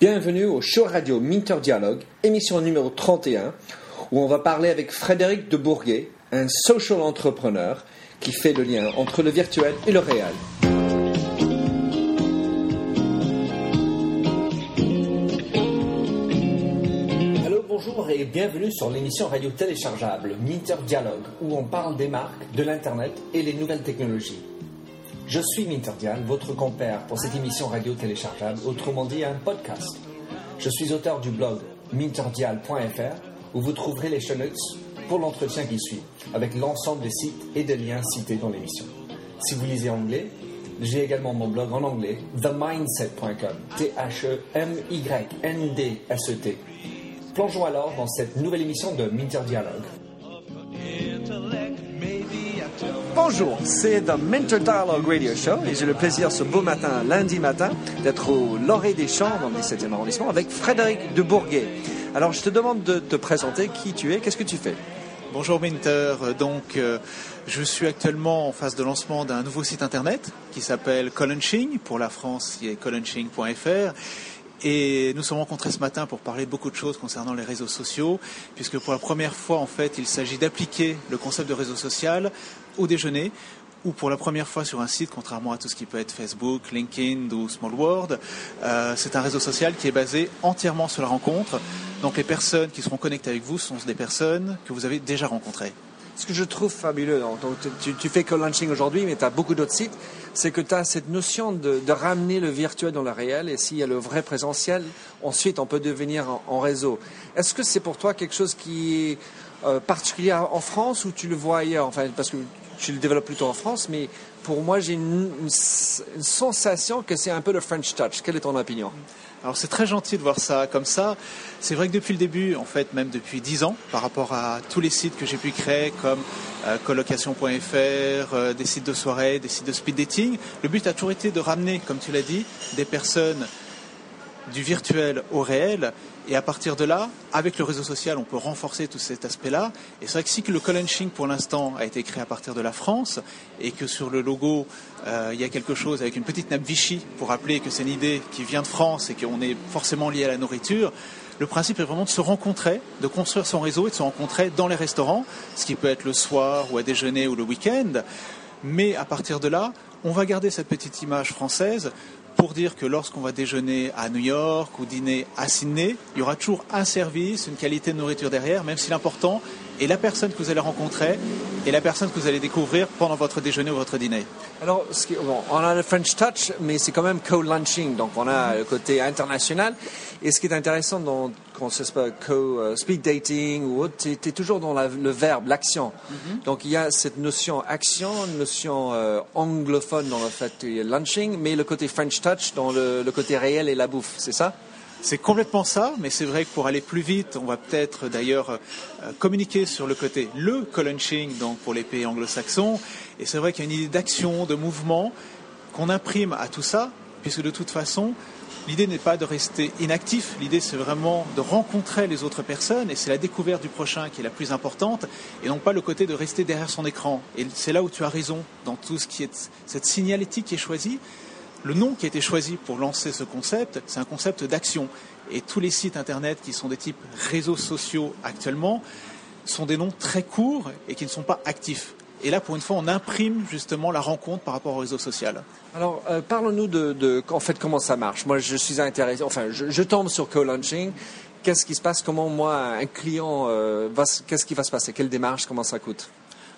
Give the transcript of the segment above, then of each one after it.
Bienvenue au show radio Minter Dialogue, émission numéro 31, où on va parler avec Frédéric de Bourguet, un social entrepreneur qui fait le lien entre le virtuel et le réel. Allô, bonjour et bienvenue sur l'émission radio téléchargeable Minter Dialogue, où on parle des marques, de l'Internet et les nouvelles technologies. Je suis Minterdial, votre compère pour cette émission radio téléchargeable, autrement dit un podcast. Je suis auteur du blog minterdial.fr où vous trouverez les show notes pour l'entretien qui suit, avec l'ensemble des sites et des liens cités dans l'émission. Si vous lisez anglais, j'ai également mon blog en anglais, themindset.com, T-H-E-M-Y-N-D-S-E-T. Plongeons alors dans cette nouvelle émission de Minter Dialogue. Bonjour, c'est The Mentor Dialogue Radio Show et j'ai le plaisir ce beau matin, lundi matin, d'être au Loré des Champs dans le 17e arrondissement avec Frédéric de Bourguet. Alors je te demande de te présenter qui tu es, qu'est-ce que tu fais? Bonjour Minter, donc euh, je suis actuellement en phase de lancement d'un nouveau site internet qui s'appelle Colunching, pour la France il y a colunching.fr et nous sommes rencontrés ce matin pour parler beaucoup de choses concernant les réseaux sociaux, puisque pour la première fois, en fait, il s'agit d'appliquer le concept de réseau social au déjeuner ou pour la première fois sur un site, contrairement à tout ce qui peut être Facebook, LinkedIn ou Small World, euh, c'est un réseau social qui est basé entièrement sur la rencontre. Donc les personnes qui seront connectées avec vous sont des personnes que vous avez déjà rencontrées. Ce que je trouve fabuleux, donc, tu, fais co-launching aujourd'hui, mais tu as beaucoup d'autres sites, c'est que tu as cette notion de, ramener le virtuel dans le réel, et s'il y a le vrai présentiel, ensuite on peut devenir en, réseau. Est-ce que c'est pour toi quelque chose qui euh, particulier en France ou tu le vois ailleurs? Enfin, parce que tu le développes plutôt en France, mais pour moi j'ai une, une, sensation que c'est un peu le French touch. Quelle est ton opinion? Alors c'est très gentil de voir ça comme ça. C'est vrai que depuis le début, en fait même depuis dix ans, par rapport à tous les sites que j'ai pu créer comme euh, colocation.fr, euh, des sites de soirée, des sites de speed dating, le but a toujours été de ramener, comme tu l'as dit, des personnes du virtuel au réel. Et à partir de là, avec le réseau social, on peut renforcer tout cet aspect-là. Et c'est vrai que si le collenching, pour l'instant, a été créé à partir de la France, et que sur le logo, euh, il y a quelque chose avec une petite nappe Vichy pour rappeler que c'est une idée qui vient de France et qu'on est forcément lié à la nourriture, le principe est vraiment de se rencontrer, de construire son réseau et de se rencontrer dans les restaurants, ce qui peut être le soir ou à déjeuner ou le week-end. Mais à partir de là, on va garder cette petite image française pour dire que lorsqu'on va déjeuner à New York ou dîner à Sydney, il y aura toujours un service, une qualité de nourriture derrière, même si l'important est la personne que vous allez rencontrer et la personne que vous allez découvrir pendant votre déjeuner ou votre dîner. Alors, on a le French Touch, mais c'est quand même co-lunching, donc on a le côté international. Et ce qui est intéressant dans, quand c'est pas co-speed euh, dating ou autre, tu es, toujours dans le verbe, l'action. Mm-hmm. Donc il y a cette notion action, notion euh, anglophone dans le fait lunching, mais le côté French Touch dans le, le côté réel et la bouffe, c'est ça? C'est complètement ça, mais c'est vrai que pour aller plus vite, on va peut-être d'ailleurs euh, communiquer sur le côté le colunching, donc pour les pays anglo-saxons. Et c'est vrai qu'il y a une idée d'action, de mouvement qu'on imprime à tout ça, puisque de toute façon, l'idée n'est pas de rester inactif, l'idée c'est vraiment de rencontrer les autres personnes, et c'est la découverte du prochain qui est la plus importante, et non pas le côté de rester derrière son écran. Et c'est là où tu as raison, dans tout ce qui est cette signalétique qui est choisie, le nom qui a été choisi pour lancer ce concept, c'est un concept d'action. Et tous les sites Internet qui sont des types réseaux sociaux actuellement sont des noms très courts et qui ne sont pas actifs. Et là, pour une fois, on imprime justement la rencontre par rapport au réseau social. Alors, euh, parlons-nous de, en fait, comment ça marche. Moi, je suis intéressé, enfin, je, tombe sur co-launching. Qu'est-ce qui se passe? Comment, moi, un client, euh, qu'est-ce qui va se passer? Quelle démarche Comment ça coûte?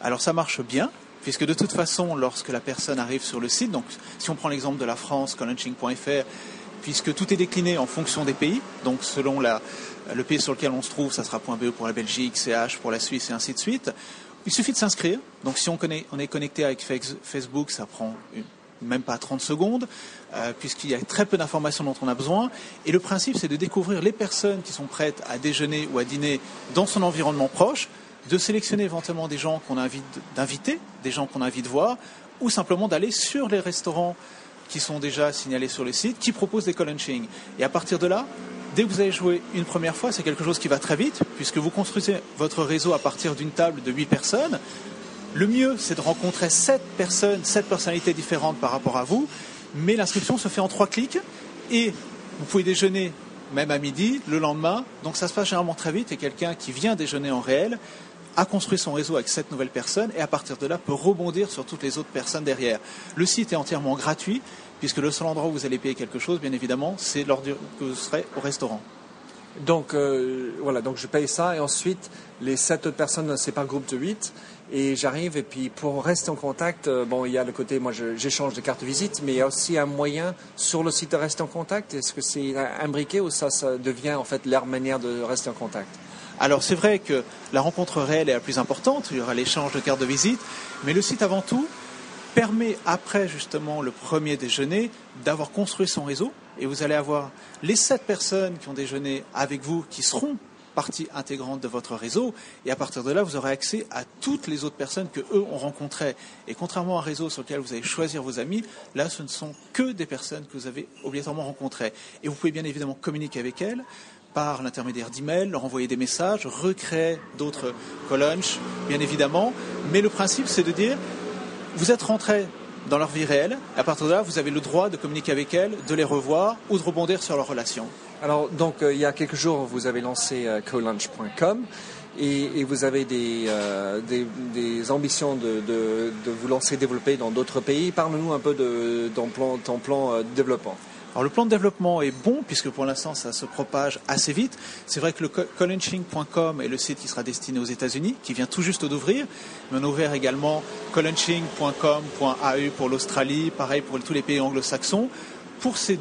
Alors, ça marche bien puisque de toute façon, lorsque la personne arrive sur le site, donc si on prend l'exemple de la France, colunching.fr, puisque tout est décliné en fonction des pays, donc selon le pays sur lequel on se trouve, ça sera .be pour la Belgique, CH pour la Suisse et ainsi de suite. Il suffit de s'inscrire. Donc si on, est connecté avec Facebook, ça prend même pas 30 secondes, euh, puisqu'il y a très peu d'informations dont on a besoin. Et le principe, c'est de découvrir les personnes qui sont prêtes à déjeuner ou à dîner dans son environnement proche, de sélectionner éventuellement des gens qu'on a envie d'inviter, des gens qu'on de voir, ou simplement d'aller sur les restaurants qui sont déjà signalés sur le site, qui proposent des call-and-shing. Et à partir de là, dès que vous avez joué une première fois, c'est quelque chose qui va très vite, puisque vous construisez votre réseau à partir d'une table de 8 personnes. Le mieux, c'est de rencontrer 7 personnes, 7 personnalités différentes par rapport à vous, mais l'inscription se fait en 3 clics, et vous pouvez déjeuner même à midi, le lendemain. Donc ça se passe généralement très vite et quelqu'un qui vient déjeuner en réel a construit son réseau avec cette nouvelle personne et à partir de là peut rebondir sur toutes les autres personnes derrière. Le site est entièrement gratuit puisque le seul endroit où vous allez payer quelque chose, bien évidemment, c'est lors vous serez au restaurant. Donc euh, voilà, donc je paye ça et ensuite les sept autres personnes, c'est par groupe de 8 et j'arrive et puis pour rester en contact, euh, bon il y a le côté, moi j'échange de cartes de visite, mais il y a aussi un moyen sur le site de rester en contact. Est-ce que c'est imbriqué ou ça, ça devient en fait leur manière de rester en contact? Alors c'est vrai que la rencontre réelle est la plus importante, il y aura l'échange de cartes de visite, mais le site avant tout permet après justement le premier déjeuner d'avoir construit son réseau. Et vous allez avoir les sept personnes qui ont déjeuné avec vous qui seront partie intégrante de votre réseau. Et à partir de là vous aurez accès à toutes les autres personnes que eux ont rencontrées. Et contrairement à un réseau sur lequel vous allez choisir vos amis là ce ne sont que des personnes que vous avez obligatoirement rencontrées. Et vous pouvez bien évidemment communiquer avec elles par l'intermédiaire d'emails, leur envoyer des messages, recréer d'autres collunch, bien évidemment. Mais le principe, c'est de dire, vous êtes rentré dans leur vie réelle, à partir de là, vous avez le droit de communiquer avec elles, de les revoir ou de rebondir sur leur relation. Alors, donc, euh, il y a quelques jours, vous avez lancé euh, colunch.com. Et, vous avez des, euh, des, ambitions de, de, vous lancer, développer dans d'autres pays. Parle-nous un peu de ton plan, ton plan de développement. Alors le plan de développement est bon puisque pour l'instant ça se propage assez vite. C'est vrai que le colunching.com est le site qui sera destiné aux États-Unis, qui vient tout juste d'ouvrir. Mais on a ouvert également colunching.com.au pour l'Australie, pareil pour tous les pays anglo-saxons. Pour ces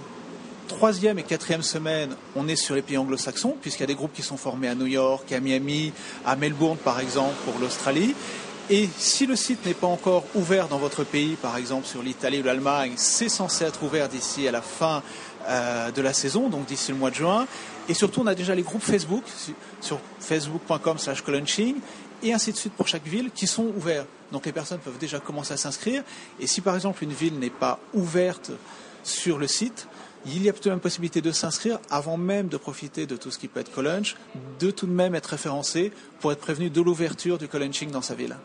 troisième et quatrième semaines, on est sur les pays anglo-saxons, puisqu'il y a des groupes qui sont formés à New York, à Miami, à Melbourne par exemple pour l'Australie. Et si le site n'est pas encore ouvert dans votre pays, par exemple sur l'Italie ou l'Allemagne, c'est censé être ouvert d'ici à la fin euh, de la saison, donc d'ici le mois de juin. Et surtout, on a déjà les groupes Facebook sur facebook.com slash et ainsi de suite pour chaque ville qui sont ouverts. Donc les personnes peuvent déjà commencer à s'inscrire. Et si par exemple une ville n'est pas ouverte sur le site, il y a plutôt une possibilité de s'inscrire avant même de profiter de tout ce qui peut être Collunch, de tout de même être référencé pour être prévenu de l'ouverture du Collunching dans sa ville.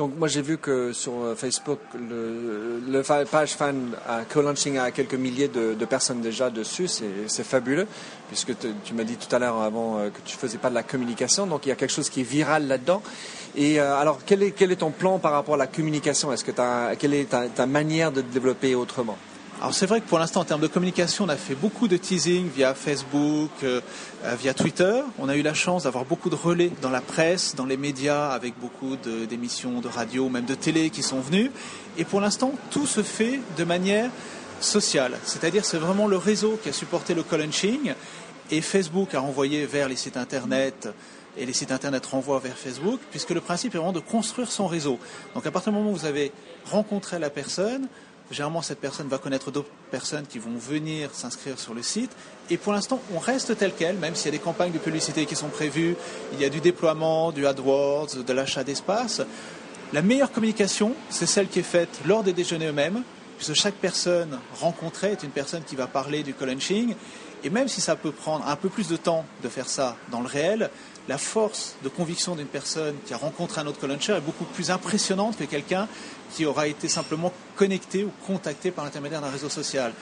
Donc moi j'ai vu que sur euh, Facebook, le, page fan à Co-Launching a quelques milliers de, personnes déjà dessus, c'est fabuleux, puisque tu m'as dit tout à l'heure avant euh, que tu faisais pas de la communication, donc il y a quelque chose qui est viral là-dedans. Et euh, alors quel est, ton plan par rapport à la communication? Est-ce que quelle est ta manière de développer autrement? Alors c'est vrai que pour l'instant en termes de communication, on a fait beaucoup de teasing via Facebook, euh, euh, via Twitter. On a eu la chance d'avoir beaucoup de relais dans la presse, dans les médias, avec beaucoup d'émissions de, radio, même de télé qui sont venues. Et pour l'instant, tout se fait de manière sociale. C'est-à-dire c'est vraiment le réseau qui a supporté le colunching et Facebook a renvoyé vers les sites internet et les sites internet renvoient vers Facebook, puisque le principe est vraiment de construire son réseau. Donc à partir du moment où vous avez rencontré la personne, Généralement, cette personne va connaître d'autres personnes qui vont venir s'inscrire sur le site. Et pour l'instant, on reste tel quel, même s'il y a des campagnes de publicité qui sont prévues, il y a du déploiement, du AdWords, de l'achat d'espace. La meilleure communication, c'est celle qui est faite lors des déjeuners eux-mêmes, puisque chaque personne rencontrée est une personne qui va parler du colunching. Et même si ça peut prendre un peu plus de temps de faire ça dans le réel, la force de conviction d'une personne qui a rencontré un autre coluncher est beaucoup plus impressionnante que quelqu'un qui aura été simplement connecté ou contacté par l'intermédiaire d'un réseau social.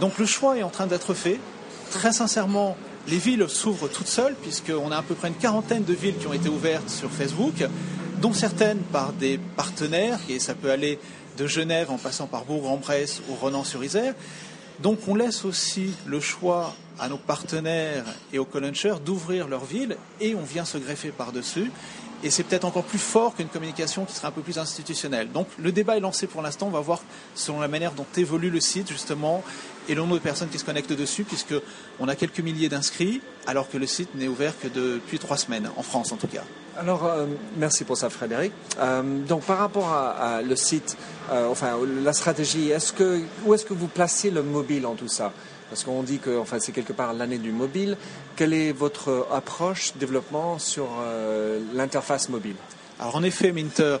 Donc le choix est en train d'être fait. Très sincèrement, les villes s'ouvrent toutes seules, puisqu'on a à peu près une quarantaine de villes qui ont été ouvertes sur Facebook, dont certaines par des partenaires, et ça peut aller de Genève en passant par Bourg-en-Bresse ou Renan-sur-Isère. Donc on laisse aussi le choix à nos partenaires et aux colunchers d'ouvrir leur ville et on vient se greffer par-dessus. Et c'est peut-être encore plus fort qu'une communication qui serait un peu plus institutionnelle. Donc le débat est lancé pour l'instant. On va voir selon la manière dont évolue le site justement et le nombre de personnes qui se connectent dessus, puisqu'on a quelques milliers d'inscrits, alors que le site n'est ouvert que depuis trois semaines, en France en tout cas. Alors, euh, merci pour ça, Frédéric. Euh, donc, par rapport à, le site, euh, enfin, la stratégie, est-ce que, où est-ce que vous placez le mobile en tout ça? Parce qu'on dit que enfin, c'est quelque part l'année du mobile. Quelle est votre approche, développement sur l'interface mobile? Alors, en effet, Minter,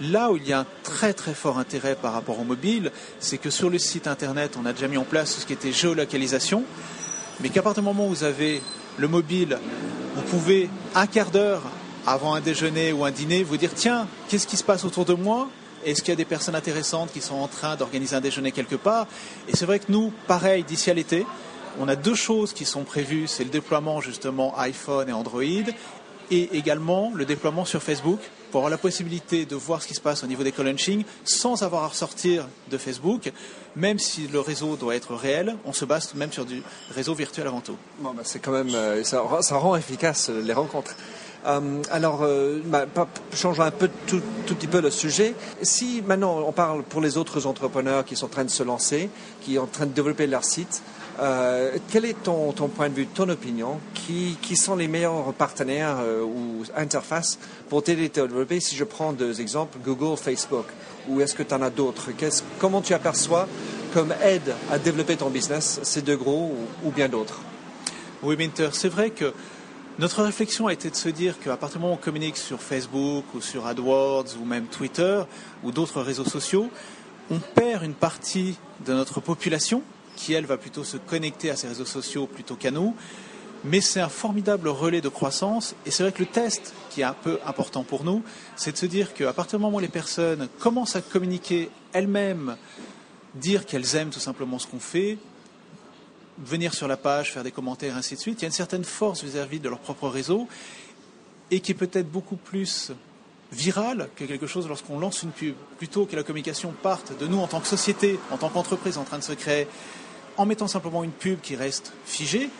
Là où il y a un très très fort intérêt par rapport au mobile, c'est que sur le site internet, on a déjà mis en place ce qui était géolocalisation, mais qu'à partir du moment où vous avez le mobile, vous pouvez un quart d'heure avant un déjeuner ou un dîner vous dire tiens, qu'est-ce qui se passe autour de moi? Est-ce qu'il y a des personnes intéressantes qui sont en train d'organiser un déjeuner quelque part? Et c'est vrai que nous, pareil, d'ici à l'été, on a deux choses qui sont prévues. C'est le déploiement justement iPhone et Android et également le déploiement sur Facebook pour avoir la possibilité de voir ce qui se passe au niveau des co-launching sans avoir à ressortir de Facebook, même si le réseau doit être réel, on se base même sur du réseau virtuel avant tout. Bon, bah, c'est quand même, euh, ça, ça, rend efficace euh, les rencontres. Euh, alors, euh, bah, changeons un peu tout, tout, petit peu le sujet. Si maintenant on parle pour les autres entrepreneurs qui sont en train de se lancer, qui sont en train de développer leur site, euh, quel est ton, point de vue, ton opinion qui, qui sont les meilleurs partenaires euh, ou interfaces pour t'aider à développer Si je prends deux exemples, Google, Facebook, ou est-ce que tu en as d'autres Comment tu aperçois comme aide à développer ton business ces deux gros ou, ou bien d'autres Oui, Minter, c'est vrai que notre réflexion a été de se dire qu'à partir du moment où on communique sur Facebook ou sur AdWords ou même Twitter ou d'autres réseaux sociaux, on perd une partie de notre population qui, elle, va plutôt se connecter à ces réseaux sociaux plutôt qu'à nous. Mais c'est un formidable relais de croissance. Et c'est vrai que le test, qui est un peu important pour nous, c'est de se dire qu'à partir du moment où les personnes commencent à communiquer elles-mêmes, dire qu'elles aiment tout simplement ce qu'on fait, venir sur la page, faire des commentaires, ainsi de suite, il y a une certaine force vis-à-vis de leur propre réseau et qui est peut-être beaucoup plus virale que quelque chose lorsqu'on lance une pub. Plutôt que la communication parte de nous en tant que société, en tant qu'entreprise en train de se créer, en mettant simplement une pub qui reste figée,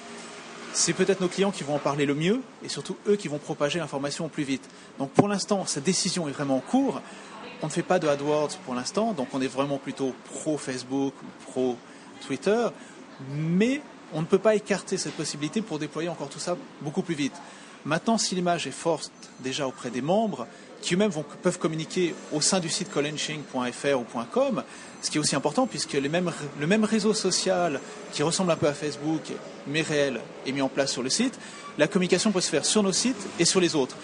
c'est peut-être nos clients qui vont en parler le mieux et surtout eux qui vont propager l'information au plus vite. Donc pour l'instant, cette décision est vraiment en cours. On ne fait pas de AdWords pour l'instant, donc on est vraiment plutôt pro Facebook pro Twitter, mais on ne peut pas écarter cette possibilité pour déployer encore tout ça beaucoup plus vite. Maintenant, si l'image est forte déjà auprès des membres, qui eux-mêmes peuvent communiquer au sein du site collenching.fr ou .com, ce qui est aussi important puisque le même réseau social qui ressemble un peu à Facebook, mais réel, est mis en place sur le site. La communication peut se faire sur nos sites et sur les autres.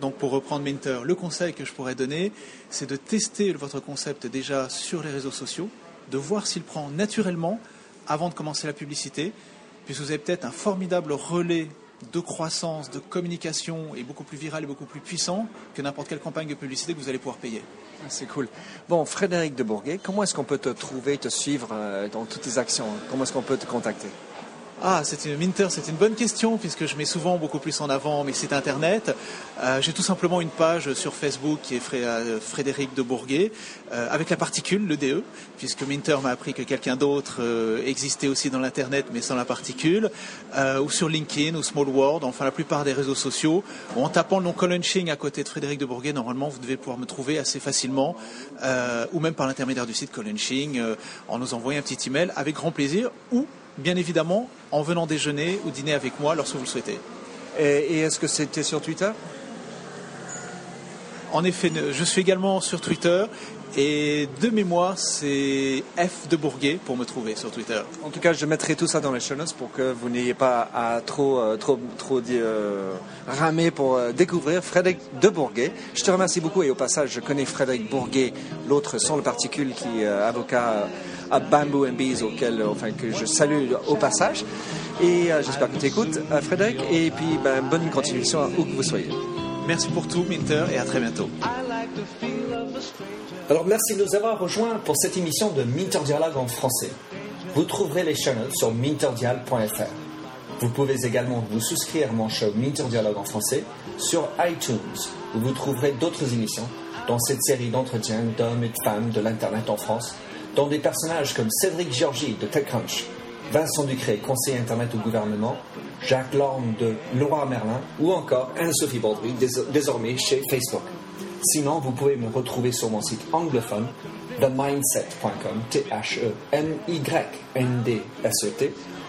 Donc pour reprendre Minter, le conseil que je pourrais donner, c'est de tester votre concept déjà sur les réseaux sociaux, de voir s'il prend naturellement avant de commencer la publicité, puisque vous avez peut-être un formidable relais de croissance, de communication est beaucoup plus viral et beaucoup plus puissant que n'importe quelle campagne de publicité que vous allez pouvoir payer. Ah, c'est cool. Bon, Frédéric de Bourguet, comment est-ce qu'on peut te trouver, te suivre euh, dans toutes tes actions? Comment est-ce qu'on peut te contacter? Ah, c'est une bonne question puisque je mets souvent beaucoup plus en avant mes sites internet. Euh, j'ai tout simplement une page sur Facebook qui est euh, Frédéric de Bourguet euh, avec la particule, le DE, puisque Minter m'a appris que quelqu'un d'autre existait aussi dans l'internet mais sans la particule, ou sur LinkedIn ou Small World, enfin la plupart des réseaux sociaux. En tapant le nom Colunching à côté de Frédéric de Bourguet, normalement vous devez pouvoir me trouver assez facilement, ou même par l'intermédiaire du site Colunching, en nous envoyant un petit email avec grand plaisir, ou bien évidemment en venant déjeuner ou dîner avec moi lorsque vous le souhaitez. Et, est-ce que c'était sur Twitter? En effet, je suis également sur Twitter et de mémoire, c'est F de Bourguet pour me trouver sur Twitter. En tout cas, je mettrai tout ça dans les show notes pour que vous n'ayez pas à trop, euh, trop, trop euh, ramer pour euh, découvrir Frédéric de Bourguet. Je te remercie beaucoup et au passage, je connais Frédéric Bourguet, l'autre sans le particule qui est avocat à Bamboo and Bees, auquel, enfin, que je salue au passage. Et j'espère que tu écoutes, Frédéric. Et puis, ben, bonne continuation où que vous soyez. Merci pour tout, Minter, et à très bientôt. Alors merci de nous avoir rejoints pour cette émission de Minter Dialogue en français. Vous trouverez les chaînes sur minterdial.fr. Vous pouvez également vous souscrire à mon show Minter Dialogue en français sur iTunes, où vous trouverez d'autres émissions dans cette série d'entretiens d'hommes et de femmes de l'Internet en France, dont des personnages comme Cédric Georgie de TechCrunch, Vincent Ducré, conseiller Internet au gouvernement, Jacques Lorme de Laura Merlin ou encore Anne-Sophie Baudry, désormais chez Facebook. Sinon, vous pouvez me retrouver sur mon site anglophone, themindset.com, T-H-E-M-Y-N-D-S-E-T,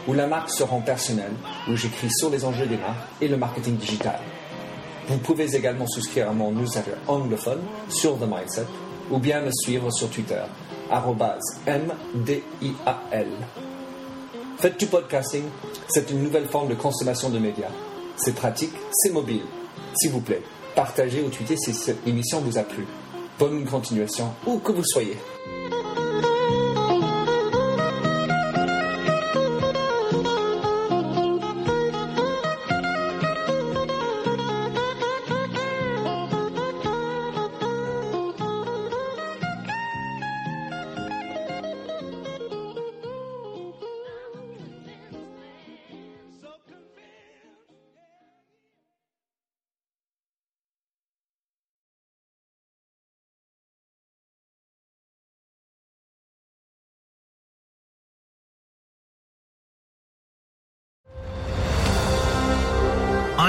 où la marque se rend personnelle, où j'écris sur les enjeux des marques et le marketing digital. Vous pouvez également souscrire à mon newsletter anglophone sur The Mindset, ou bien me suivre sur Twitter, M-D-I-A-L. Faites du podcasting, c'est une nouvelle forme de consommation de médias. C'est pratique, c'est mobile. S'il vous plaît, partagez ou tweetez si cette émission vous a plu. Bonne continuation, où que vous soyez.